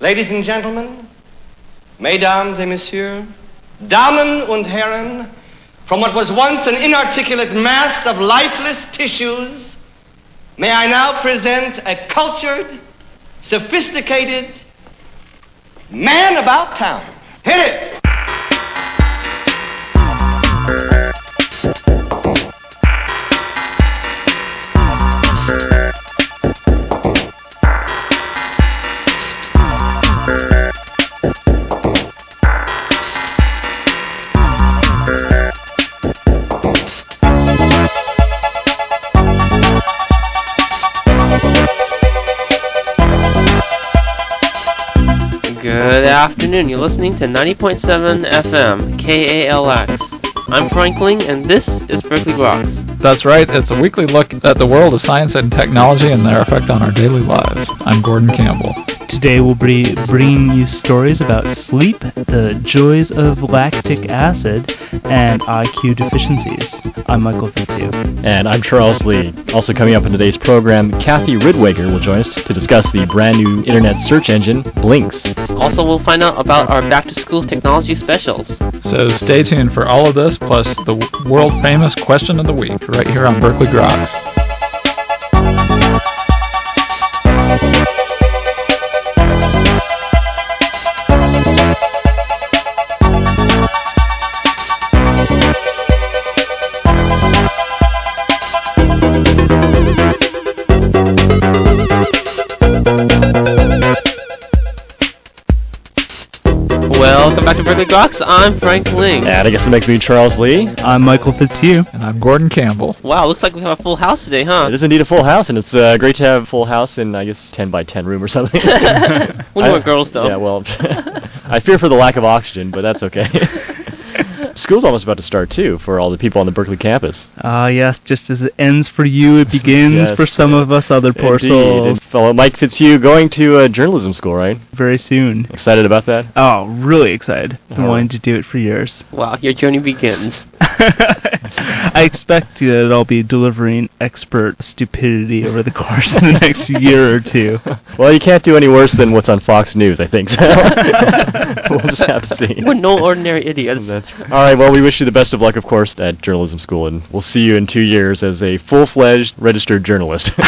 Ladies and gentlemen, mesdames et messieurs, Damen und Herren, from what was once an inarticulate mass of lifeless tissues, may I now present a cultured, sophisticated man about town. Hit it! Afternoon. You're listening to 90.7 FM, KALX. I'm Frank Ling, and this is Berkeley Groks. That's right. It's a weekly look at the world of science and technology and their effect on our daily lives. I'm Gordon Campbell. Today we'll be bringing you stories about sleep, the joys of lactic acid, and IQ deficiencies. I'm Michael Fitzhugh. And I'm Charles Lee. Also coming up in today's program, Kathy Ritwager will join us to discuss the brand new internet search engine, Blinkx. Also, we'll find out about our back to school technology specials. So stay tuned for all of this, plus the world famous question of the week, right here on Berkeley Groks. Welcome back to Berkeley Groks. I'm Frank Ling. And I guess it makes me Charles Lee. I'm Michael Fitzhugh. And I'm Gordon Campbell. Wow, looks like we have a full house today, huh? It is indeed a full house, and it's uh, great to have a full house in, I guess, 10 by 10 room or something. we I- were girls, though. Yeah, well, I fear for the lack of oxygen, but that's okay. School's almost about to start, too, for all the people on the Berkeley campus. Ah, yes, just as it ends for you, it begins Yes. for some of us other poor Indeed. souls. And fellow Mike Fitzhugh going to uh, journalism school, right? Very soon. Excited about that? Oh, really excited. Been All right. wanting to do it for years. Wow, your journey begins. I expect uh, that I'll be delivering expert stupidity over the course of the next year or two. Well, you can't do any worse than what's on Fox News, I think. So we'll just have to see. We're no ordinary idiots. That's all right. Well, we wish you the best of luck, of course, at journalism school, and we'll see you in two years as a full-fledged registered journalist.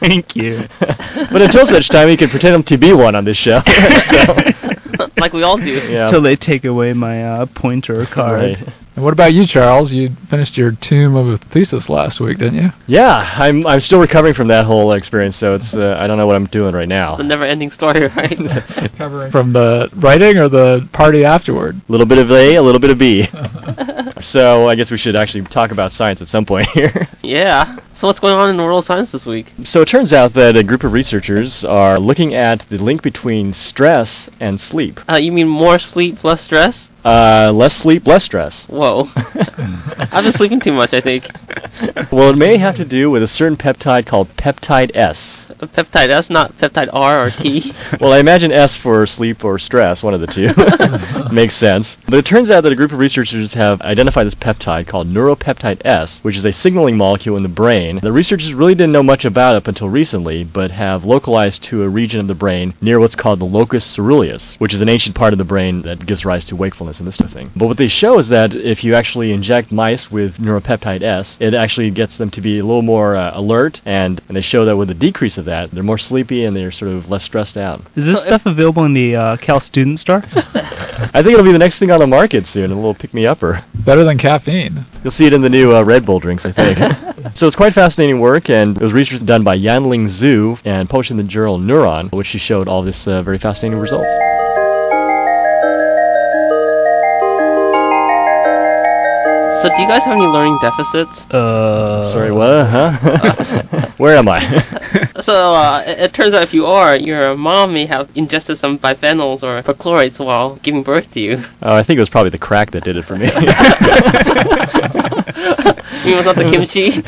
Thank you. but until such time, you can pretend to be one on this show. so, like we all do. yeah. Till they take away my uh, pointer card. Right. And what about you, Charles? You finished your tomb of a thesis last week, didn't you? Yeah, I'm I'm still recovering from that whole experience, so it's uh, I don't know what I'm doing right now. The never ending story, right? Covering from the writing or the party afterward? A little bit of A, a little bit of B. so I guess we should actually talk about science at some point here. yeah. So what's going on in the world of science this week? So it turns out that a group of researchers are looking at the link between stress and sleep. Uh, you mean more sleep, less stress? Uh, less sleep, less stress. Whoa. I've been sleeping too much, I think. well, it may have to do with a certain peptide called peptide S. A peptide S, not peptide R or T. Well, I imagine S for sleep or stress, one of the two. Makes sense. But it turns out that a group of researchers have identified this peptide called neuropeptide S, which is a signaling molecule in the brain. The researchers really didn't know much about it up until recently, but have localized to a region of the brain near what's called the locus ceruleus, which is an ancient part of the brain that gives rise to wakefulness and this sort of thing. But what they show is that if you actually inject mice with neuropeptide S, it actually gets them to be a little more uh, alert, and, and they show that with a decrease of that, they're more sleepy and they're sort of less stressed out. Is this So if- stuff available in the uh, Cal Student Store? I think it'll be the next thing on the market soon, a little pick-me-upper. Better than caffeine. You'll see it in the new uh, Red Bull drinks, I think. so it's quite fascinating work, and it was research done by Yanling Xu and published in the journal Neuron, which she showed all this uh, very fascinating results. So do you guys have any learning deficits? Uh, Sorry, what? Huh? Where am I? So uh, it, it turns out if you are, your mom may have ingested some biphenyls or perchlorates while giving birth to you. oh, I think it was probably the crack that did it for me. You mean, was not the kimchi?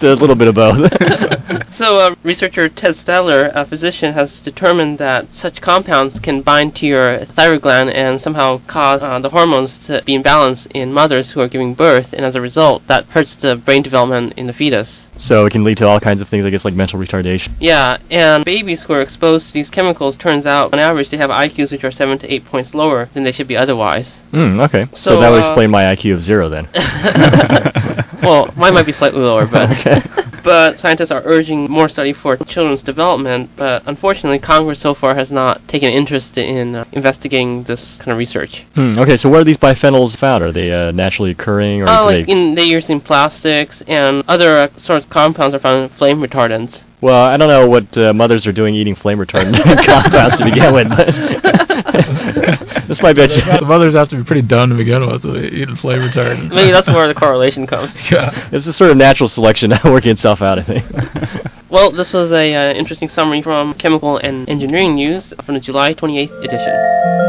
a little bit of both. So, uh, researcher Ted Schettler, a physician, has determined that such compounds can bind to your thyroid gland and somehow cause uh, the hormones to be imbalanced in mothers who are giving birth, and as a result, that hurts the brain development in the fetus. So it can lead to all kinds of things, I guess, like mental retardation. Yeah, and babies who are exposed to these chemicals turns out on average they have IQs which are seven to eight points lower than they should be otherwise. Hmm, okay. So, So, that would uh, explain my IQ of zero then. well, mine might be slightly lower, but Okay. but scientists are urging more study for children's development. But unfortunately, Congress so far has not taken interest in uh, investigating this kind of research. Hmm, okay, so where are these biphenyls found? Are they uh, naturally occurring, or Oh, like they... in they use in plastics and other uh, sorts of compounds are found in flame retardants. Well, I don't know what uh, mothers are doing eating flame retardant compounds to begin with, but this might be a the mothers have to be pretty dumb to begin with to eat flame retardant. Maybe that's where the correlation comes. yeah. it's a sort of natural selection working itself out, I think. Well, this was a uh, interesting summary from Chemical and Engineering News from the July 28th edition.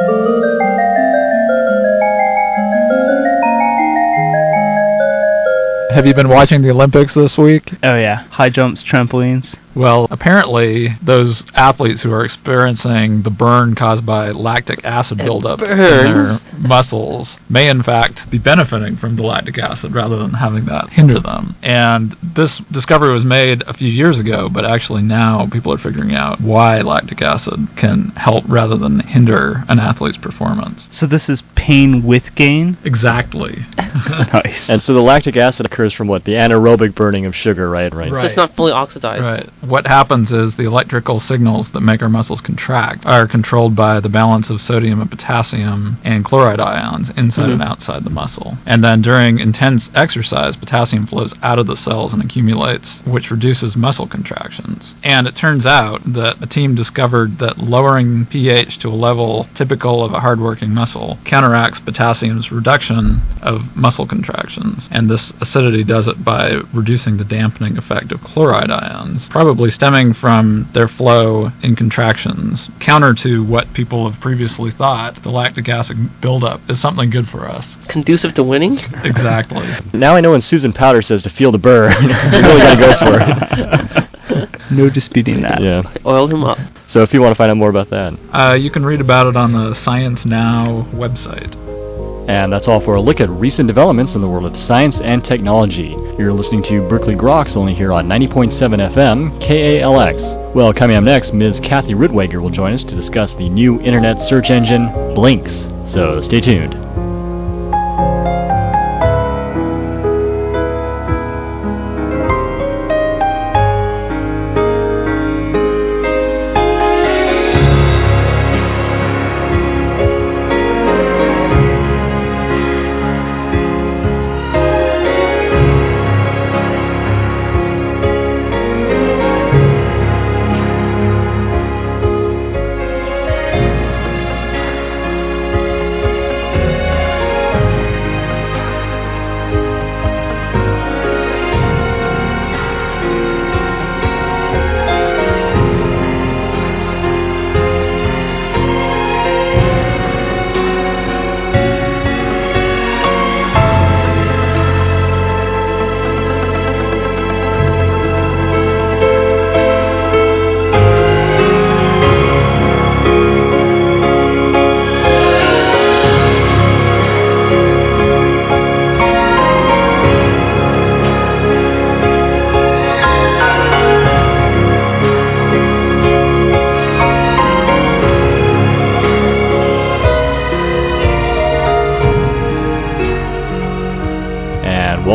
Have you been watching the Olympics this week? Oh yeah, high jumps, trampolines. Well, apparently, those athletes who are experiencing the burn caused by lactic acid buildup in their muscles may, in fact, be benefiting from the lactic acid rather than having that hinder them. And this discovery was made a few years ago, but actually now people are figuring out why lactic acid can help rather than hinder an athlete's performance. So this is pain with gain. Exactly. Nice. And so the lactic acid occurs from what? The anaerobic burning of sugar, right? Right. So it's not fully oxidized. Right. What happens is the electrical signals that make our muscles contract are controlled by the balance of sodium and potassium and chloride ions inside and mm-hmm. outside the muscle. And then during intense exercise, potassium flows out of the cells and accumulates, which reduces muscle contractions. And it turns out that a team discovered that lowering pH to a level typical of a hardworking muscle counteracts potassium's reduction of muscle contractions. And this acidity does it by reducing the dampening effect of chloride ions, probably stemming from their flow in contractions. Counter to what people have previously thought, the lactic acid buildup is something good for us. Conducive to winning? Exactly. Now I know when Susan Powter says to feel the burn, you really got to go for it. No disputing that. yeah. Oil him up. So if you want to find out more about that. Uh, you can read about it on the Science Now website. And that's all for a look at recent developments in the world of science and technology. You're listening to Berkeley Groks only here on 90.7 FM, KALX. Well, coming up next, Ms. Kathy Ritwager will join us to discuss the new internet search engine, Blinkx. So stay tuned.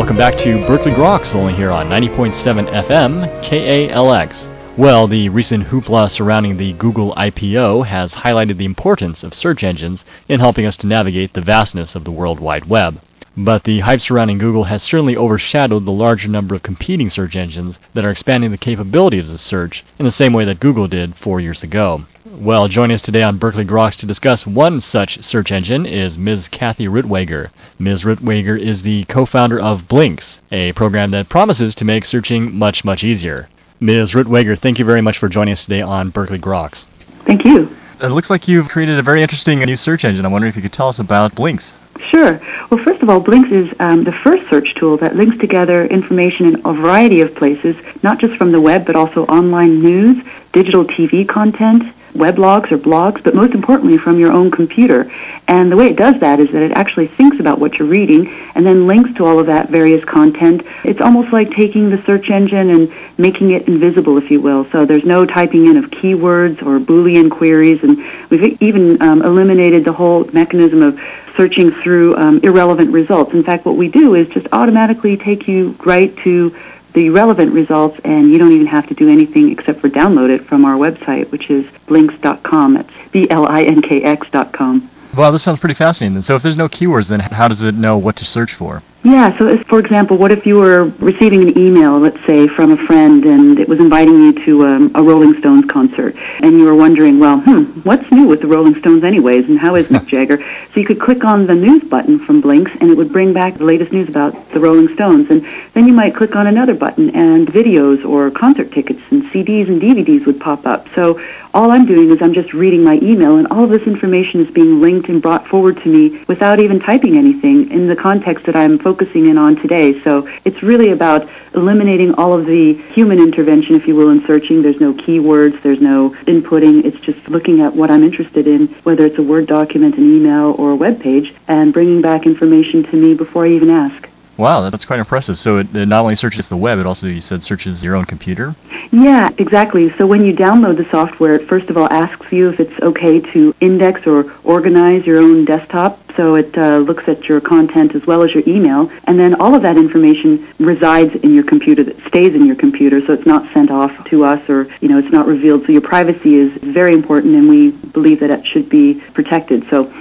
Welcome back to Berkeley Groks, only here on 90.7 FM, KALX. Well, the recent hoopla surrounding the Google IPO has highlighted the importance of search engines in helping us to navigate the vastness of the World Wide Web. But the hype surrounding Google has certainly overshadowed the larger number of competing search engines that are expanding the capabilities of search in the same way that Google did four years ago. Well, joining us today on Berkeley Groks to discuss one such search engine is Ms. Kathy Ritwager. Ms. Ritwager is the co-founder of Blinkx, a program that promises to make searching much, much easier. Ms. Ritwager, thank you very much for joining us today on Berkeley Groks. Thank you. It looks like you've created a very interesting new search engine. I'm wondering if you could tell us about Blinkx. Sure. Well, first of all, Blinkx is um, the first search tool that links together information in a variety of places, not just from the web, but also online news, digital TV content, weblogs or blogs, but most importantly from your own computer. And the way it does that is that it actually thinks about what you're reading and then links to all of that various content. It's almost like taking the search engine and making it invisible, if you will. So there's no typing in of keywords or Boolean queries, and we've even um, eliminated the whole mechanism of searching through um, irrelevant results. In fact, what we do is just automatically take you right to the relevant results, and you don't even have to do anything except for download it from our website, which is blinkx.com. That's B-L-I-N-K-X dot com. Wow, this sounds pretty fascinating. So if there's no keywords, then how does it know what to search for? Yeah, so for example, what if you were receiving an email, let's say, from a friend and it was inviting you to um, a Rolling Stones concert and you were wondering, well, hmm, what's new with the Rolling Stones anyways and how is Mick Jagger? So you could click on the news button from Blinkx and it would bring back the latest news about the Rolling Stones and then you might click on another button and videos or concert tickets and CDs and DVDs would pop up. So all I'm doing is I'm just reading my email and all of this information is being linked and brought forward to me without even typing anything in the context that I'm focusing in on today. So it's really about eliminating all of the human intervention, if you will, in searching. There's no keywords, there's no inputting. It's just looking at what I'm interested in, whether it's a Word document, an email, or a web page, and bringing back information to me before I even ask. Wow, that's quite impressive. So it, it, not only searches the web, it also, you said, searches your own computer? Yeah, exactly. So when you download the software, it first of all asks you if it's okay to index or organize your own desktop. So it uh, looks at your content as well as your email. And then all of that information resides in your computer, that stays in your computer. So it's not sent off to us or, you know, it's not revealed. So your privacy is very important and we believe that it should be protected. So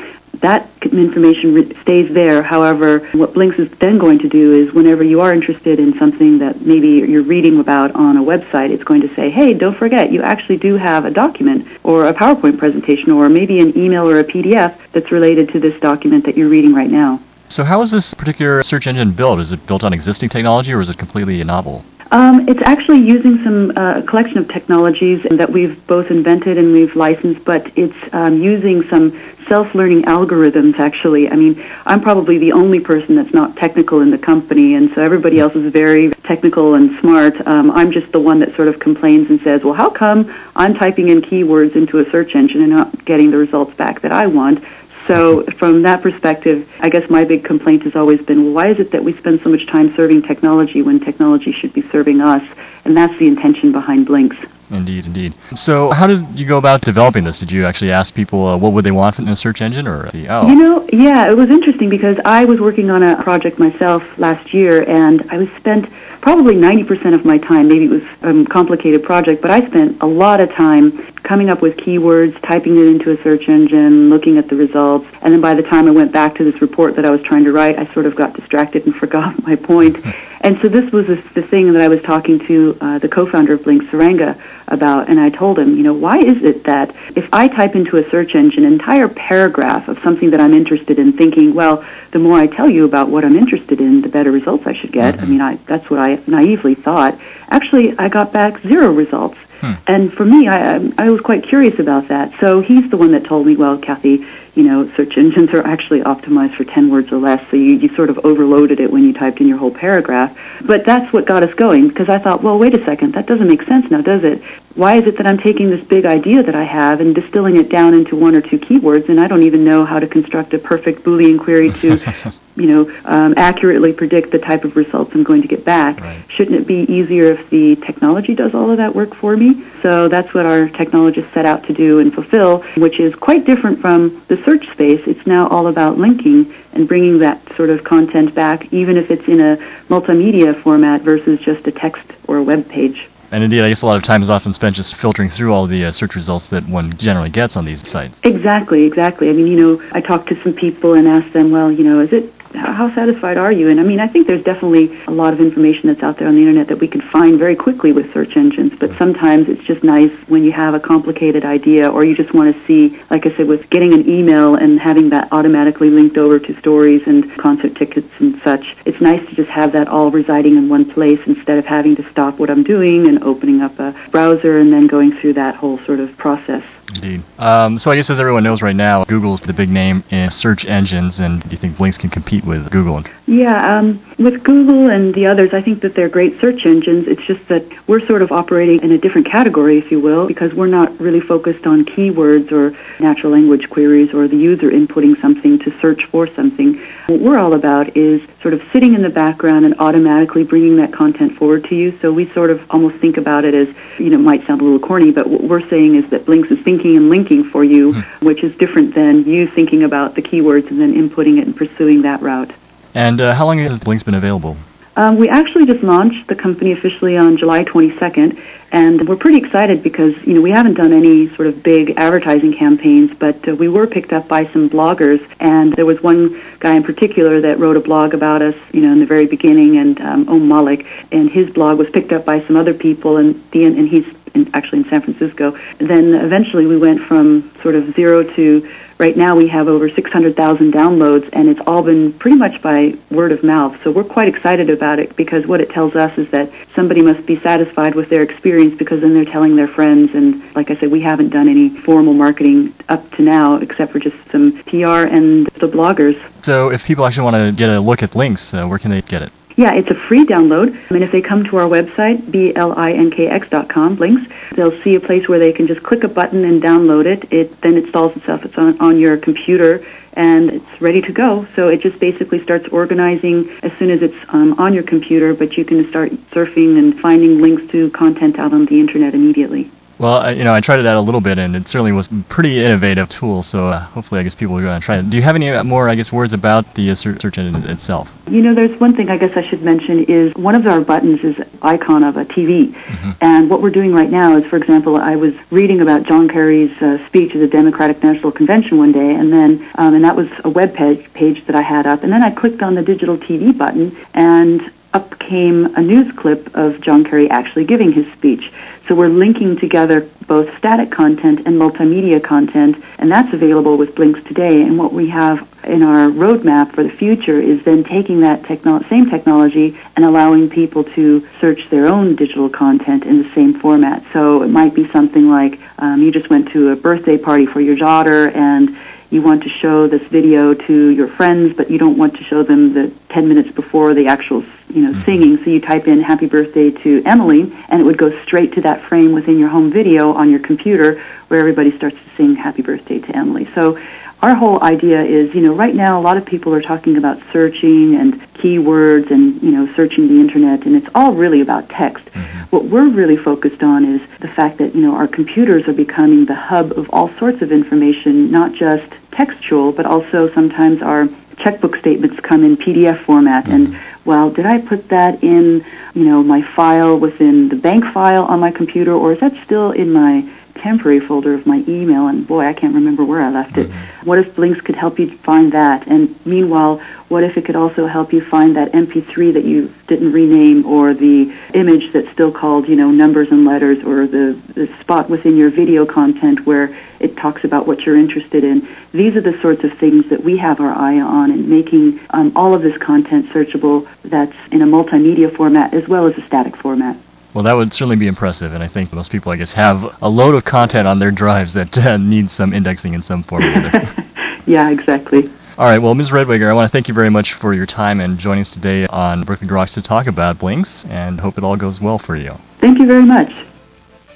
that information re- stays there. However, what Blinkx is then going to do is whenever you are interested in something that maybe you're reading about on a website, it's going to say, hey, don't forget, you actually do have a document or a PowerPoint presentation or maybe an email or a PDF that's related to this document that you're reading right now. So how is this particular search engine built? Is it built on existing technology or is it completely novel? Um, it's actually using some uh, collection of technologies that we've both invented and we've licensed, but it's um, using some self-learning algorithms. Actually, I mean, I'm probably the only person that's not technical in the company, and so everybody else is very technical and smart. Um, I'm just the one that sort of complains and says, "Well, how come I'm typing in keywords into a search engine and not getting the results back that I want?" So from that perspective, I guess my big complaint has always been, well, why is it that we spend so much time serving technology when technology should be serving us? And that's the intention behind Blinkx. Indeed, indeed. So, how did you go about developing this? Did you actually ask people uh, what would they want in a search engine, or oh? You know, yeah, it was interesting because I was working on a project myself last year, and I was spent probably 90% of my time. Maybe it was a complicated project, but I spent a lot of time coming up with keywords, typing it into a search engine, looking at the results, and then by the time I went back to this report that I was trying to write, I sort of got distracted and forgot my point. and so this was the thing that I was talking to uh, the co-founder of Blink, Suranga, about, and I told him, you know, why is it that if I type into a search engine an entire paragraph of something that I'm interested in, thinking, well, the more I tell you about what I'm interested in, the better results I should get. Mm-hmm. I mean, I, that's what I naively thought. Actually, I got back zero results. Hmm. And for me, I, I was quite curious about that. So he's the one that told me, well, Kathy, you know, search engines are actually optimized for 10 words or less, so you, you sort of overloaded it when you typed in your whole paragraph. But that's what got us going, because I thought, well, wait a second, that doesn't make sense now, does it? Why is it that I'm taking this big idea that I have and distilling it down into one or two keywords, and I don't even know how to construct a perfect Boolean query to you know, um, accurately predict the type of results I'm going to get back. Right. Shouldn't it be easier if the technology does all of that work for me? So that's what our technologists set out to do and fulfill, which is quite different from the search space. It's now all about linking and bringing that sort of content back, even if it's in a multimedia format versus just a text or a web page. And indeed, I guess a lot of time is often spent just filtering through all the uh, search results that one generally gets on these sites. Exactly, exactly. I mean, you know, I talked to some people and asked them, well, you know, is it how satisfied are you? And I mean, I think there's definitely a lot of information that's out there on the internet that we could find very quickly with search engines, but sometimes it's just nice when you have a complicated idea or you just want to see, like I said, with getting an email and having that automatically linked over to stories and concert tickets and such. It's nice to just have that all residing in one place instead of having to stop what I'm doing and opening up a browser and then going through that whole sort of process. Indeed. Um, so I guess as everyone knows right now, Google's the big name in search engines, and do you think Blinkx can compete with Google? Yeah, um, with Google and the others, I think that they're great search engines. It's just that we're sort of operating in a different category, if you will, because we're not really focused on keywords or natural language queries or the user inputting something to search for something. What we're all about is sort of sitting in the background and automatically bringing that content forward to you. So we sort of almost think about it as, you know, it might sound a little corny, but what we're saying is that Blinkx is thinking and linking for you, mm-hmm. which is different than you thinking about the keywords and then inputting it and pursuing that route. And uh, how long has Blinkx been available? Um, we actually just launched the company officially on July 22nd, and we're pretty excited because you know we haven't done any sort of big advertising campaigns, but uh, we were picked up by some bloggers, and there was one guy in particular that wrote a blog about us, you know, in the very beginning, and um, Om Malik, and his blog was picked up by some other people, and the and he's in, actually in San Francisco. Then eventually we went from sort of zero to Right now we have over 600,000 downloads and it's all been pretty much by word of mouth. So we're quite excited about it because what it tells us is that somebody must be satisfied with their experience because then they're telling their friends and like I said, we haven't done any formal marketing up to now except for just some PR and the bloggers. So if people actually want to get a look at links, uh, where can they get it? Yeah, it's a free download. And if they come to our website, blinkx.com, links, they'll see a place where they can just click a button and download it. It then installs itself. It's on, on your computer and it's ready to go. So it just basically starts organizing as soon as it's um, on your computer, but you can start surfing and finding links to content out on the internet immediately. Well, I, you know, I tried it out a little bit, and it certainly was a pretty innovative tool. So uh, hopefully, I guess people are going to try it. Do you have any more, I guess, words about the uh, search engine itself? You know, there's one thing I guess I should mention is one of our buttons is icon of a TV, mm-hmm. and what we're doing right now is, for example, I was reading about John Kerry's uh, speech at the Democratic National Convention one day, and then um, and that was a web page, page that I had up, and then I clicked on the digital TV button, and up came a news clip of John Kerry actually giving his speech. So we're linking together both static content and multimedia content, and that's available with Blinkx today. And what we have in our roadmap for the future is then taking that same technology and allowing people to search their own digital content in the same format. So it might be something like um, you just went to a birthday party for your daughter and you want to show this video to your friends, but you don't want to show them the 10 minutes before the actual you know, mm-hmm. singing. So you type in happy birthday to Emily and it would go straight to that frame within your home video on your computer where everybody starts to sing happy birthday to Emily. So our whole idea is, you know, right now a lot of people are talking about searching and keywords and, you know, searching the internet and it's all really about text. Mm-hmm. What we're really focused on is the fact that, you know, our computers are becoming the hub of all sorts of information, not just textual, but also sometimes our checkbook statements come in PDF format mm-hmm. and well, did I put that in, you know, my file within the bank file on my computer, or is that still in my temporary folder of my email, and boy, I can't remember where I left it. Mm-hmm. What if Blinkx could help you find that? And meanwhile, what if it could also help you find that MP3 that you didn't rename, or the image that's still called, you know, numbers and letters, or the, the spot within your video content where it talks about what you're interested in? These are the sorts of things that we have our eye on in making um, all of this content searchable that's in a multimedia format as well as a static format. Well, that would certainly be impressive, and I think most people, I guess, have a load of content on their drives that uh, needs some indexing in some form or other. yeah, exactly. All right, well, Ms. Ritwager, I want to thank you very much for your time and joining us today on Berkeley Groks to talk about Blinkx, and hope it all goes well for you. Thank you very much.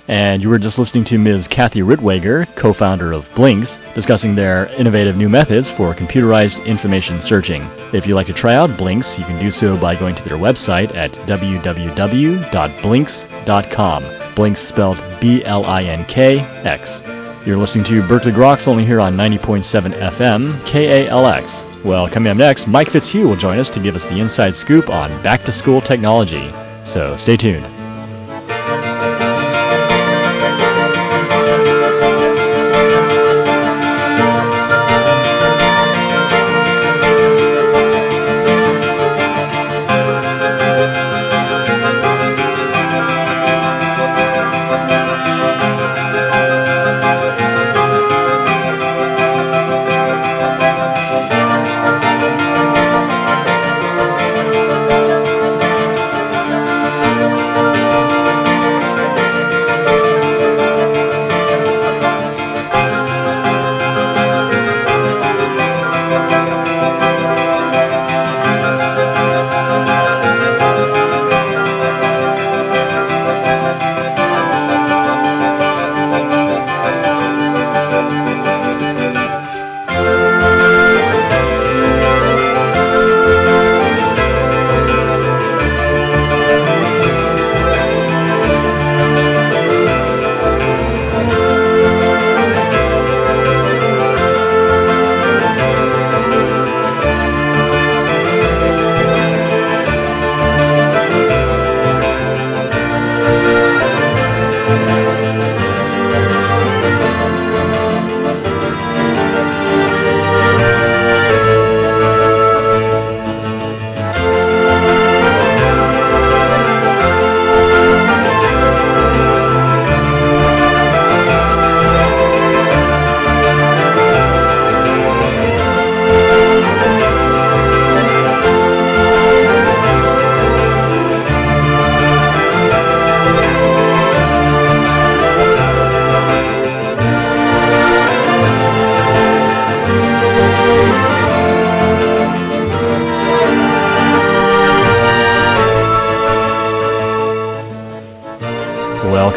And you were just listening to Ms. Kathy Ritwager, co-founder of Blinkx, discussing their innovative new methods for computerized information searching. If you'd like to try out Blinkx, you can do so by going to their website at www.blinkx.com. Blinkx spelled B-L-I-N-K-X. You're listening to Berkeley Groks only here on 90.7 FM, KALX. Well, coming up next, Mike Fitzhugh will join us to give us the inside scoop on back-to-school technology. So stay tuned.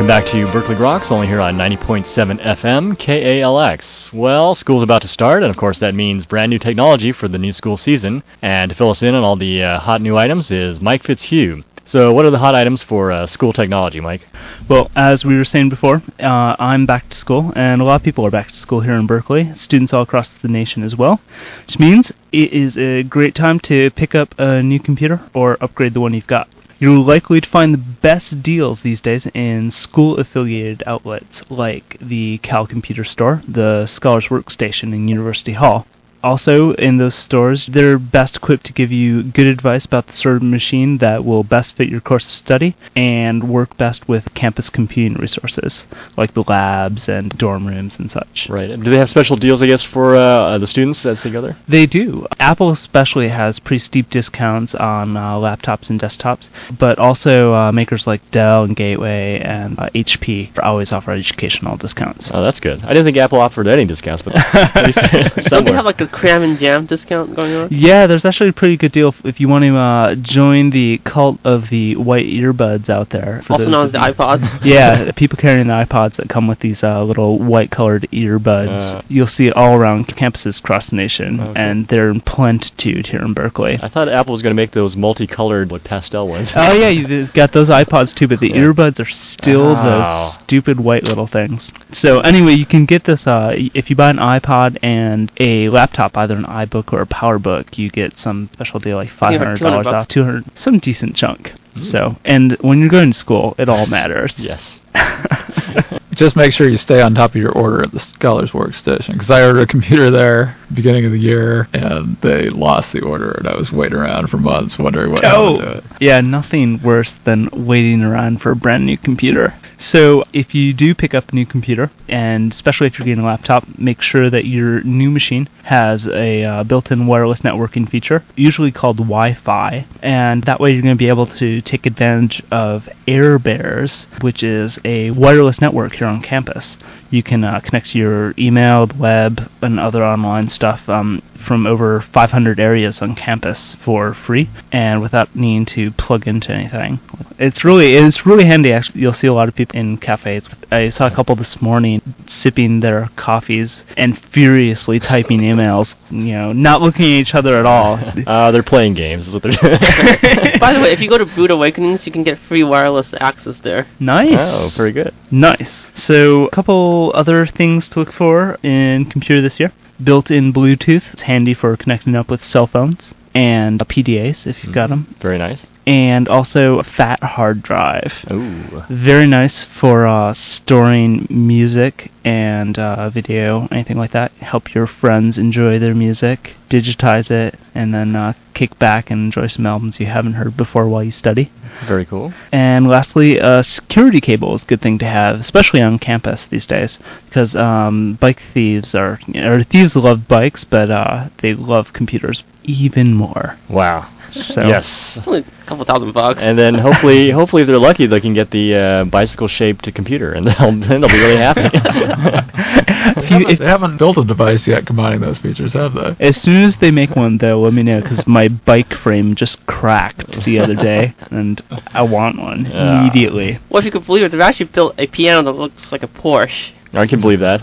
Welcome back to Berkeley Groks, only here on 90.7 FM KALX. Well, school's about to start, and of course that means brand new technology for the new school season. And to fill us in on all the uh, hot new items is Mike Fitzhugh. So, what are the hot items for uh, school technology, Mike? Well, as we were saying before, uh, I'm back to school, and a lot of people are back to school here in Berkeley, students all across the nation as well, which means it is a great time to pick up a new computer or upgrade the one you've got. You're likely to find the best deals these days in school affiliated outlets like the Cal Computer Store, the Scholars Workstation in University Hall. Also, in those stores, they're best equipped to give you good advice about the sort of machine that will best fit your course of study and work best with campus computing resources, like the labs and dorm rooms and such. Right. Do they have special deals, I guess, for uh, the students that's together? They do. Apple especially has pretty steep discounts on uh, laptops and desktops, but also uh, makers like Dell and Gateway and uh, HP always offer educational discounts. Oh, that's good. I didn't think Apple offered any discounts, but at least Don't they have like a cram and jam discount going on? Yeah, there's actually a pretty good deal if, if you want to uh, join the cult of the white earbuds out there. for Also those known as the iPods. yeah, people carrying the iPods that come with these uh, little white-colored earbuds. Uh. You'll see it all around campuses across the nation, Okay. and they're in plentitude here in Berkeley. I thought Apple was going to make those multicolored, like pastel ones. Oh yeah, you've got those iPods too, but the Yeah. earbuds are still Oh. those stupid white little things. So anyway, you can get this uh, if you buy an iPod and a laptop, either an iBook or a PowerBook, you get some special deal like five think hundred about dollars off, two hundred, some decent chunk. So and when you're going to school, it all matters. Yes. Just make sure you stay on top of your order at the Scholars Workstation because I ordered a computer there beginning of the year and they lost the order and I was waiting around for months wondering what happened oh! to Oh, it. yeah, nothing worse than waiting around for a brand new computer. So, if you do pick up a new computer, and especially if you're getting a laptop, make sure that your new machine has a uh, built-in wireless networking feature, usually called Wi-Fi, and that way you're going to be able to take advantage of AirBears, which is a wireless network here on campus. You can uh, connect to your email, the web, and other online stuff um, from over 500 areas on campus for free and without needing to plug into anything. It's really it's really handy. Actually, you'll see a lot of people in cafes. I saw a couple this morning sipping their coffees and furiously typing emails. You know, not looking at each other at all. Uh, they're playing games, is what they're doing. By the way, if you go to Brewed Awakenings, you can get free wireless access there. nice. Oh, very good. Nice. So, a couple other things to look for in computer this year. Built-in Bluetooth. It's handy for connecting up with cell phones and PDAs if you've hmm. got them. Very nice. And also a fat hard drive. Ooh. Very nice for uh, storing music and uh, video, anything like that. Help your friends enjoy their music. Digitize it, and then uh, kick back and enjoy some albums you haven't heard before while you study. Very cool. And lastly, a security cable is a good thing to have, especially on campus these days, because um, bike thieves are, or thieves love bikes, but uh, they love computers even more. Wow. So Yes. It's only a couple thousand bucks. And then hopefully, hopefully, if they're lucky, they can get the uh, bicycle-shaped computer, and they'll then they'll be really happy. They haven't, they haven't built a device yet combining those features, have they? As soon as they make one, though, let me know because my bike frame just cracked the other day, and I want one Yeah. immediately. well, if you could believe it, they've actually built a piano that looks like a Porsche. I can believe that.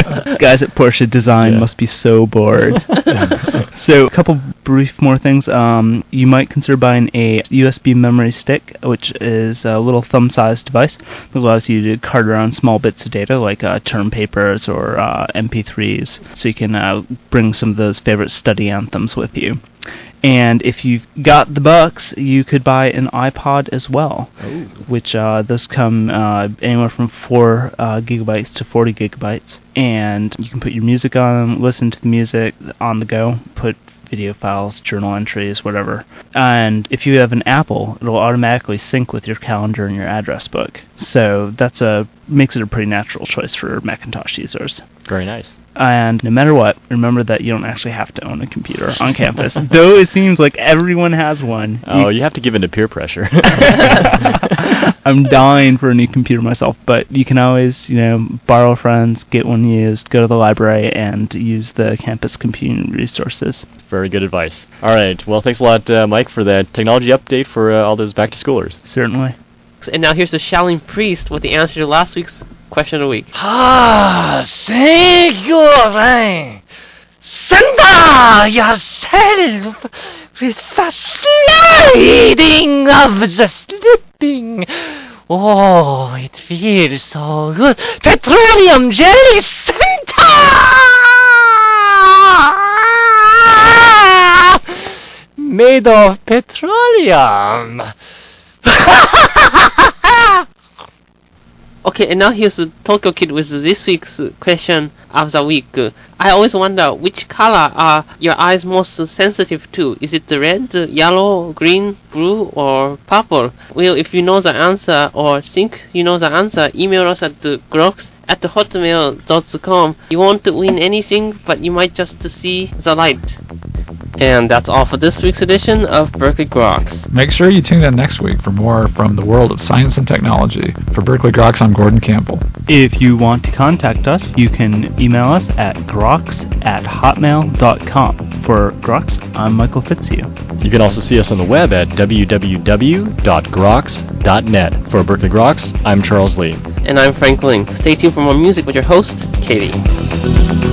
Guys at Porsche Design Yeah. must be so bored. so, a couple brief more things. Um, you might consider buying a USB memory stick, which is a little thumb-sized device that allows you to cart around small bits of data like uh, term papers or uh, MP3s, so you can uh, bring some of those favorite study anthems with you. And if you've got the bucks, you could buy an iPod as well, which uh, those come uh, anywhere from four uh, gigabytes to 40 gigabytes, and you can put your music on, listen to the music on the go, put video files, journal entries, whatever. And if you have an Apple, it'll automatically sync with your calendar and your address book. So that's a makes it a pretty natural choice for Macintosh users. Very nice. And no matter what, remember that you don't actually have to own a computer on campus. Though it seems like everyone has one. Oh, you have to give in to peer pressure. I'm dying for a new computer myself, but you can always, you know, borrow friends, get one used, go to the library, and use the campus computing resources. Very good advice. All right. Well, thanks a lot, uh, Mike, for that technology update for uh, all those back to schoolers. Certainly. And now here's the Shaolin priest with the answer to last week's question of the week. Ah, thank you, Ryan. Santa yourself with the sliding of the slipping. Oh, it feels so good. Petroleum jelly Santa! Made of petroleum. Okay, and now here's Tokyo Kid with this week's question of the week. I always wonder which color are your eyes most sensitive to? Is it the red, yellow, green, blue, or purple? Well, if you know the answer or think you know the answer, email us at grox at hotmail.com. You won't win anything, but you might just see the light. And that's all for this week's edition of Berkeley Groks. Make sure you tune in next week for more from the world of science and technology. For Berkeley Groks, I'm Gordon Campbell. If you want to contact us, you can email us at grox at hotmail.com. For Groks, I'm Michael Fitzhugh. You can also see us on the web at www.grox.net. For Berkeley Groks, I'm Charles Lee. And I'm Frank Ling. Stay tuned for more music with your host, Katie.